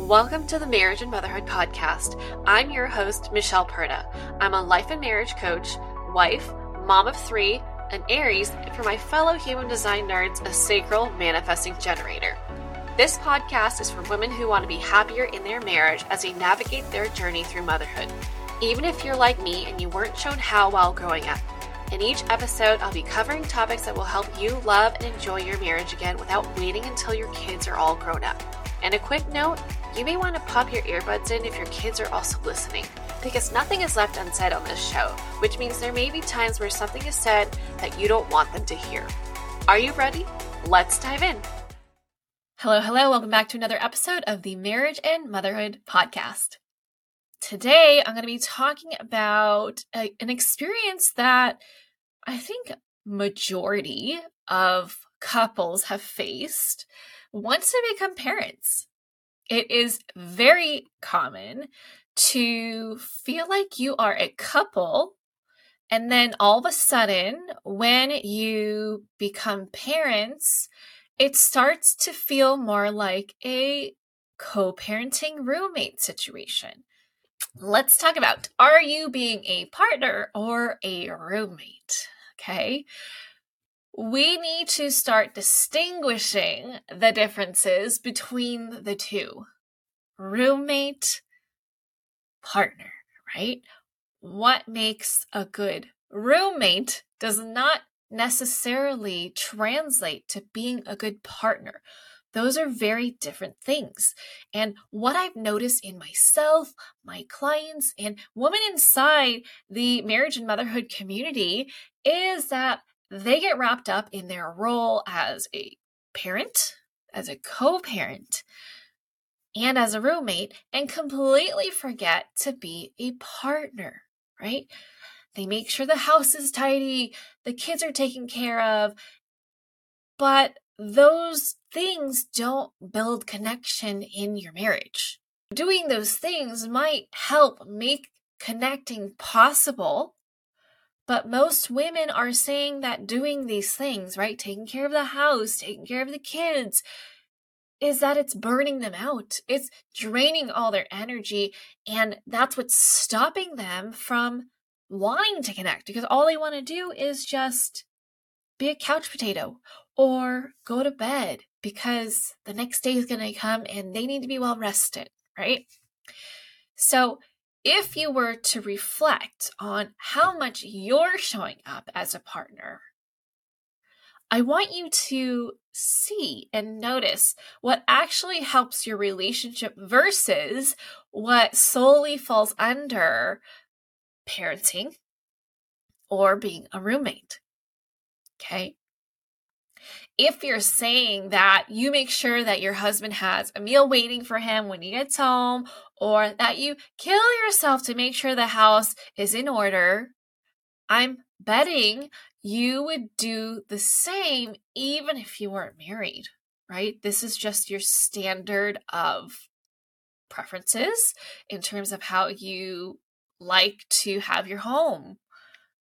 Welcome to the Marriage and Motherhood Podcast. I'm your host, Michelle Purta. I'm a life and marriage coach, wife, mom of three, an Aries, and for my fellow human design nerds, a sacral manifesting generator. This podcast is for women who want to be happier in their marriage as they navigate their journey through motherhood, even if you're like me and you weren't shown how while growing up. In each episode, I'll be covering topics that will help you love and enjoy your marriage again without waiting until your kids are all grown up. And a quick note you may want to pop your earbuds in if your kids are also listening, because nothing is left unsaid on this show, which means there may be times where something is said that you don't want them to hear. Are you ready? Let's dive in. Hello, hello. Welcome back to another episode of the Marriage and Motherhood Podcast. Today, I'm going to be talking about a, an experience that I think majority of couples have faced once they become parents it is very common to feel like you are a couple and then all of a sudden when you become parents it starts to feel more like a co-parenting roommate situation. Let's talk about are you being a partner or a roommate? Okay we need to start distinguishing the differences between the two roommate, partner, right? What makes a good roommate does not necessarily translate to being a good partner. Those are very different things. And what I've noticed in myself, my clients, and women inside the marriage and motherhood community is that they get wrapped up in their role as a parent, as a co parent, and as a roommate, and completely forget to be a partner, right? They make sure the house is tidy, the kids are taken care of, but those things don't build connection in your marriage. Doing those things might help make connecting possible but most women are saying that doing these things, right, taking care of the house, taking care of the kids, is that it's burning them out. It's draining all their energy. And that's what's stopping them from wanting to connect because all they want to do is just be a couch potato or go to bed because the next day is going to come and they need to be well rested, right? So if you were to reflect on how much you're showing up as a partner, I want you to see and notice what actually helps your relationship versus what solely falls under parenting or being a roommate. Okay if you're saying that you make sure that your husband has a meal waiting for him when he gets home, or that you kill yourself to make sure the house is in order, I'm betting you would do the same even if you weren't married, right? This is just your standard of preferences in terms of how you like to have your home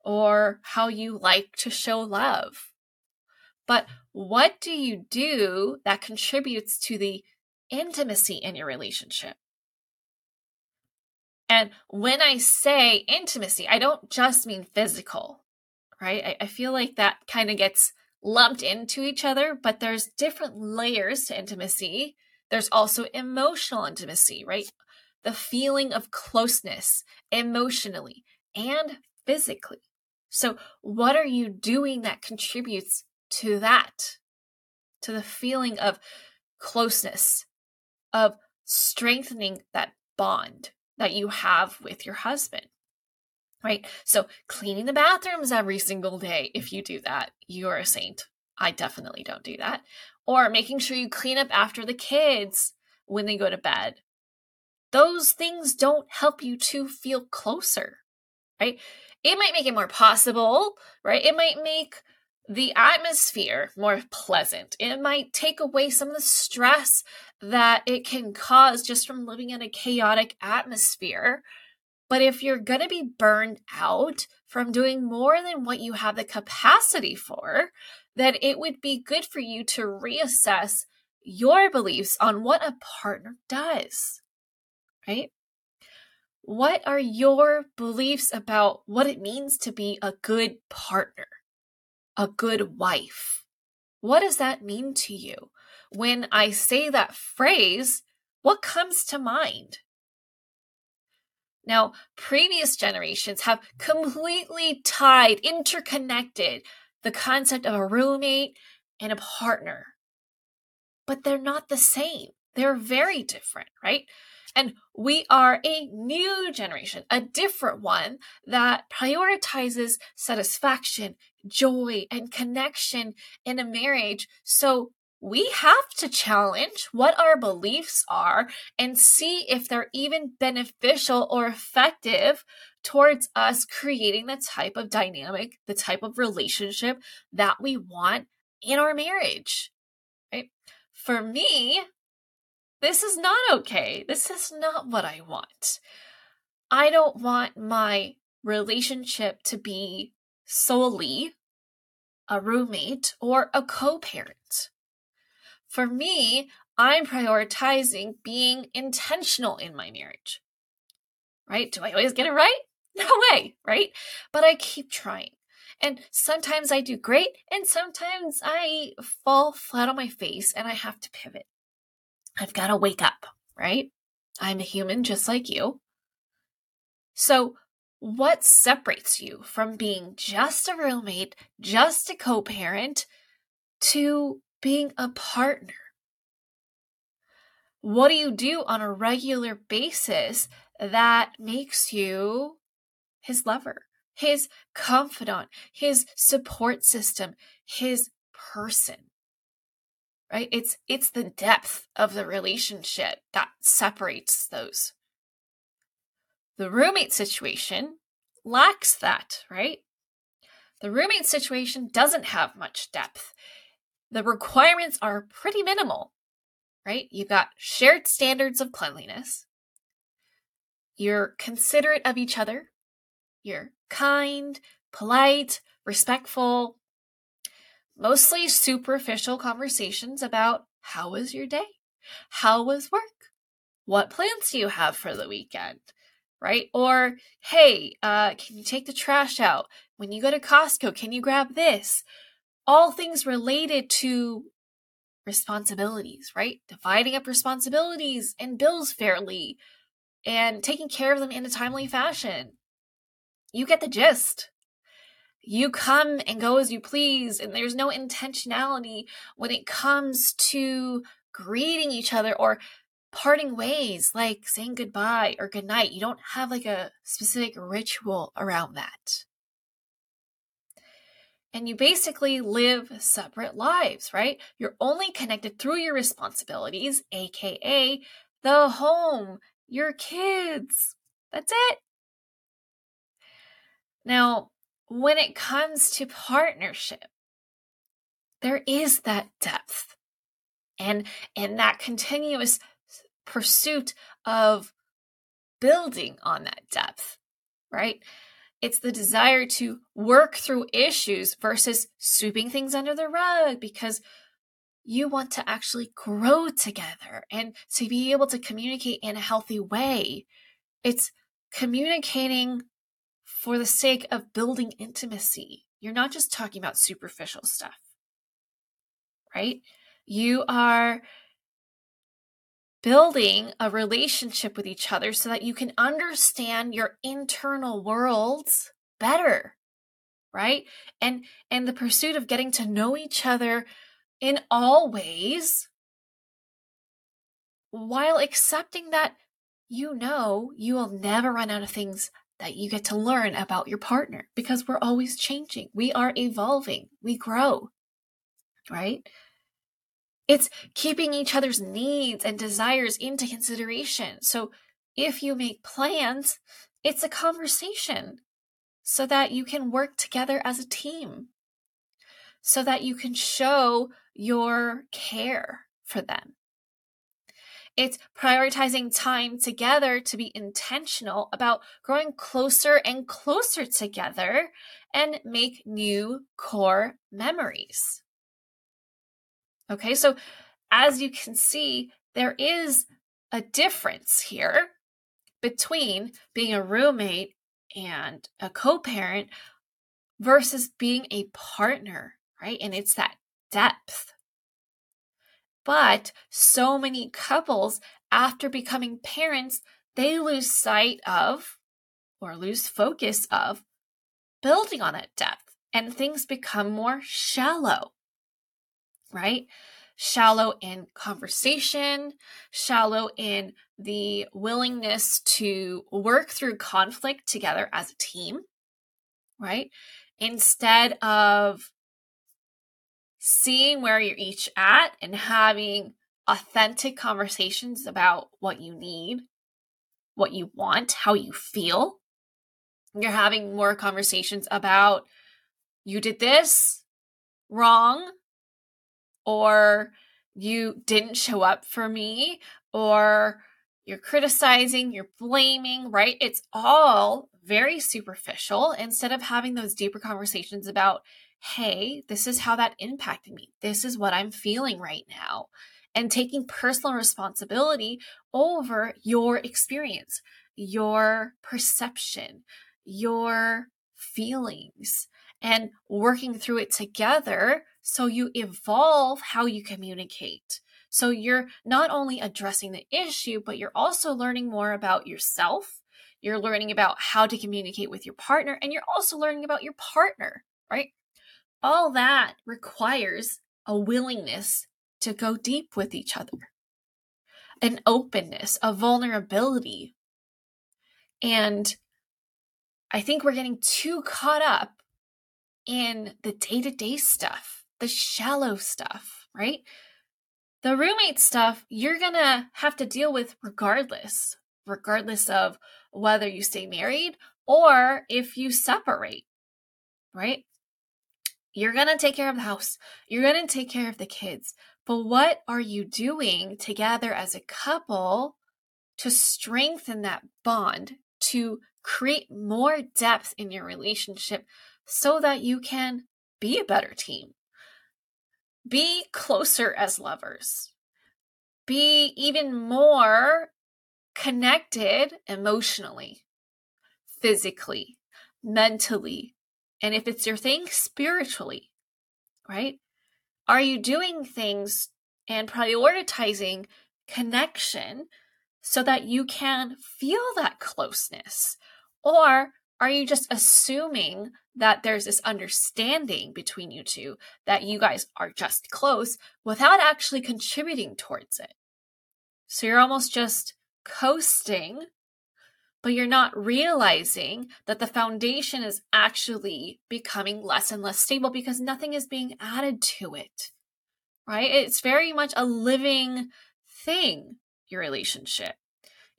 or how you like to show love. But what do you do that contributes to the intimacy in your relationship? And when I say intimacy, I don't just mean physical, right? I, I feel like that kind of gets lumped into each other, but there's different layers to intimacy. There's also emotional intimacy, right? The feeling of closeness emotionally and physically. So, what are you doing that contributes to that, to the feeling of closeness, of strengthening that bond that you have with your husband. Right? So, cleaning the bathrooms every single day, if you do that, you're a saint. I definitely don't do that. Or making sure you clean up after the kids when they go to bed. Those things don't help you to feel closer, right? It might make it more possible, right? It might make the atmosphere more pleasant. It might take away some of the stress that it can cause just from living in a chaotic atmosphere. But if you're going to be burned out from doing more than what you have the capacity for, then it would be good for you to reassess your beliefs on what a partner does, right? What are your beliefs about what it means to be a good partner, a good wife? What does that mean to you? When I say that phrase, what comes to mind? Now, previous generations have completely tied, interconnected the concept of a roommate and a partner. But they're not the same. They're very different, right? And we are a new generation, a different one that prioritizes satisfaction, joy, and connection in a marriage. So we have to challenge what our beliefs are and see if they're even beneficial or effective towards us creating the type of dynamic, the type of relationship that we want in our marriage. Right? For me, this is not okay. This is not what I want. I don't want my relationship to be solely a roommate or a co parent. For me, I'm prioritizing being intentional in my marriage. Right? Do I always get it right? No way, right? But I keep trying. And sometimes I do great, and sometimes I fall flat on my face and I have to pivot. I've got to wake up, right? I'm a human just like you. So, what separates you from being just a roommate, just a co parent, to being a partner? What do you do on a regular basis that makes you his lover, his confidant, his support system, his person? Right? It's it's the depth of the relationship that separates those. The roommate situation lacks that, right? The roommate situation doesn't have much depth the requirements are pretty minimal, right? You've got shared standards of cleanliness. You're considerate of each other. You're kind, polite, respectful. Mostly superficial conversations about how was your day? How was work? What plans do you have for the weekend? Right? Or, hey, uh, can you take the trash out? When you go to Costco, can you grab this? all things related to responsibilities, right? Dividing up responsibilities and bills fairly and taking care of them in a timely fashion. You get the gist. You come and go as you please, and there's no intentionality when it comes to greeting each other or parting ways, like saying goodbye or goodnight. You don't have like a specific ritual around that and you basically live separate lives, right? You're only connected through your responsibilities, aka the home, your kids. That's it. Now, when it comes to partnership, there is that depth and and that continuous pursuit of building on that depth, right? It's the desire to work through issues versus sweeping things under the rug because you want to actually grow together and to be able to communicate in a healthy way. It's communicating for the sake of building intimacy. You're not just talking about superficial stuff, right? You are building a relationship with each other so that you can understand your internal worlds better right? And and the pursuit of getting to know each other in all ways while accepting that you know you will never run out of things that you get to learn about your partner because we're always changing. We are evolving. We grow right it's keeping each other's needs and desires into consideration. So if you make plans, it's a conversation so that you can work together as a team, so that you can show your care for them. It's prioritizing time together to be intentional about growing closer and closer together and make new core memories. Okay, so as you can see, there is a difference here between being a roommate and a co parent versus being a partner, right? And it's that depth. But so many couples, after becoming parents, they lose sight of or lose focus of building on that depth and things become more shallow, right? Shallow in conversation, shallow in the willingness to work through conflict together as a team, right? Instead of seeing where you're each at and having authentic conversations about what you need, what you want, how you feel. You're having more conversations about you did this wrong, or you didn't show up for me, or you're criticizing, you're blaming, right? It's all very superficial instead of having those deeper conversations about, hey, this is how that impacted me. This is what I'm feeling right now. And taking personal responsibility over your experience, your perception, your feelings, and working through it together so you evolve how you communicate. So you're not only addressing the issue, but you're also learning more about yourself. You're learning about how to communicate with your partner, and you're also learning about your partner, right? All that requires a willingness to go deep with each other, an openness, a vulnerability. And I think we're getting too caught up in the day to day stuff, the shallow stuff, right? The roommate stuff, you're going to have to deal with regardless, regardless of whether you stay married or if you separate, right? You're going to take care of the house. You're going to take care of the kids. But what are you doing together as a couple to strengthen that bond, to create more depth in your relationship so that you can be a better team? Be closer as lovers. Be even more connected emotionally, physically, mentally, and if it's your thing, spiritually, right? Are you doing things and prioritizing connection so that you can feel that closeness? Or are you just assuming that there's this understanding between you two that you guys are just close without actually contributing towards it? So you're almost just coasting but you're not realizing that the foundation is actually becoming less and less stable because nothing is being added to it. Right? It's very much a living thing, your relationship.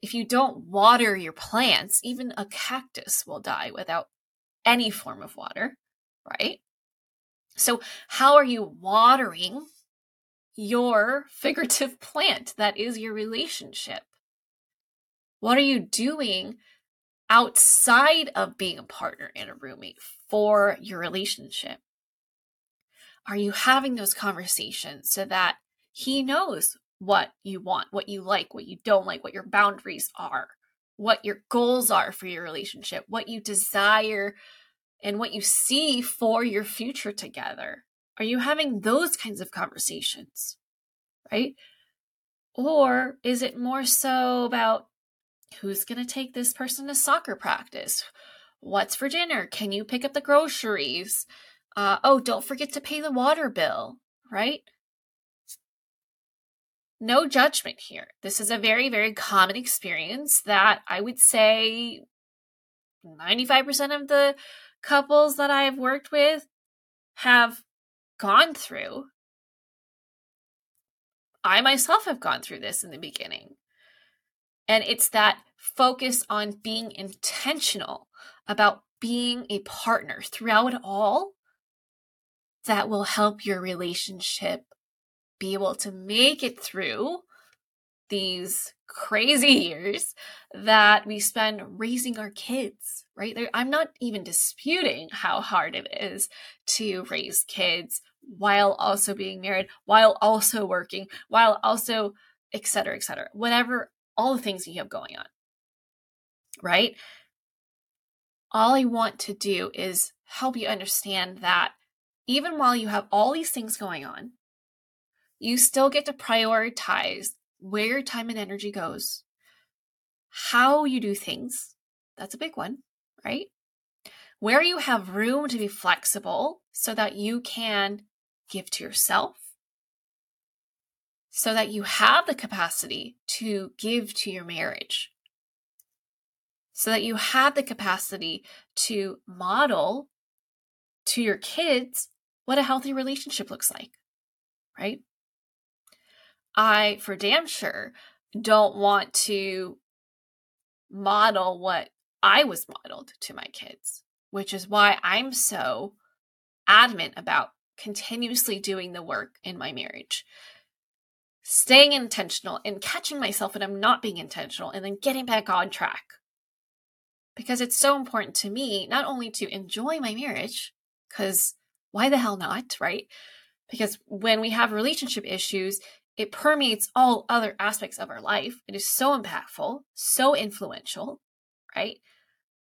If you don't water your plants, even a cactus will die without any form of water, right? So, how are you watering your figurative plant that is your relationship? What are you doing outside of being a partner and a roommate for your relationship? Are you having those conversations so that he knows what you want, what you like, what you don't like, what your boundaries are, what your goals are for your relationship, what you desire, and what you see for your future together? Are you having those kinds of conversations? Right? Or is it more so about Who's going to take this person to soccer practice? What's for dinner? Can you pick up the groceries? Uh, oh, don't forget to pay the water bill, right? No judgment here. This is a very, very common experience that I would say 95% of the couples that I have worked with have gone through. I myself have gone through this in the beginning. And it's that focus on being intentional about being a partner throughout it all that will help your relationship be able to make it through these crazy years that we spend raising our kids, right? I'm not even disputing how hard it is to raise kids while also being married, while also working, while also, et cetera, et cetera, whatever, all the things you have going on, right? All I want to do is help you understand that even while you have all these things going on, you still get to prioritize where your time and energy goes, how you do things. That's a big one, right? Where you have room to be flexible so that you can give to yourself, so that you have the capacity to give to your marriage, so that you have the capacity to model to your kids what a healthy relationship looks like, right? I, for damn sure, don't want to model what I was modeled to my kids, which is why I'm so adamant about continuously doing the work in my marriage. Staying intentional and catching myself when I'm not being intentional and then getting back on track. Because it's so important to me not only to enjoy my marriage, because why the hell not, right? Because when we have relationship issues, it permeates all other aspects of our life. It is so impactful, so influential, right?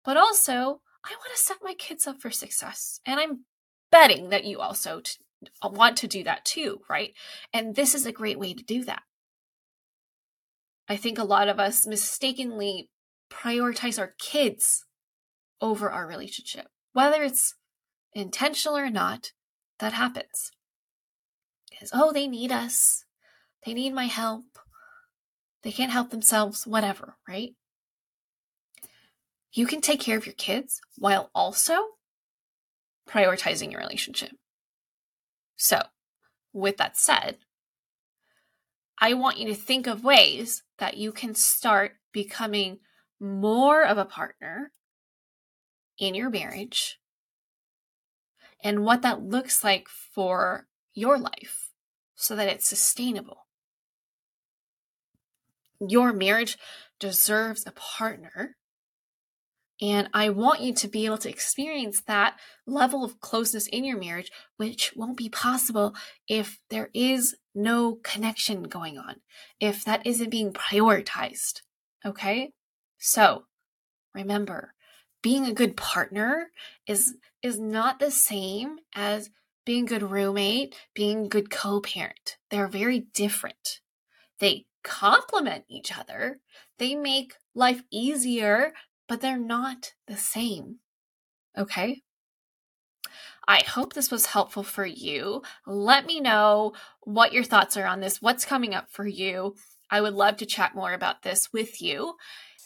But also, I want to set my kids up for success. And I'm betting that you also t- uh, want to do that too, right? And this is a great way to do that. I think a lot of us mistakenly prioritize our kids over our relationship. Whether it's intentional or not, that happens. Because, oh, they need us. They need my help. They can't help themselves, whatever, right? You can take care of your kids while also prioritizing your relationship. So, with that said, I want you to think of ways that you can start becoming more of a partner in your marriage and what that looks like for your life so that it's sustainable your marriage deserves a partner. And I want you to be able to experience that level of closeness in your marriage, which won't be possible if there is no connection going on, if that isn't being prioritized. Okay? So remember, being a good partner is is not the same as being a good roommate, being a good co-parent. They're very different. They complement each other. They make life easier, but they're not the same. Okay? I hope this was helpful for you. Let me know what your thoughts are on this, what's coming up for you. I would love to chat more about this with you.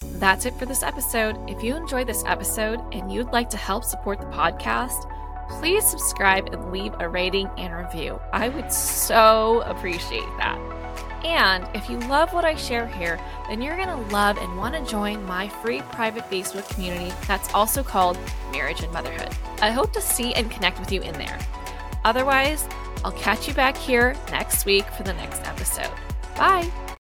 That's it for this episode. If you enjoyed this episode and you'd like to help support the podcast, please subscribe and leave a rating and review. I would so appreciate that. And if you love what I share here, then you're going to love and want to join my free private Facebook community that's also called Marriage and Motherhood. I hope to see and connect with you in there. Otherwise, I'll catch you back here next week for the next episode. Bye.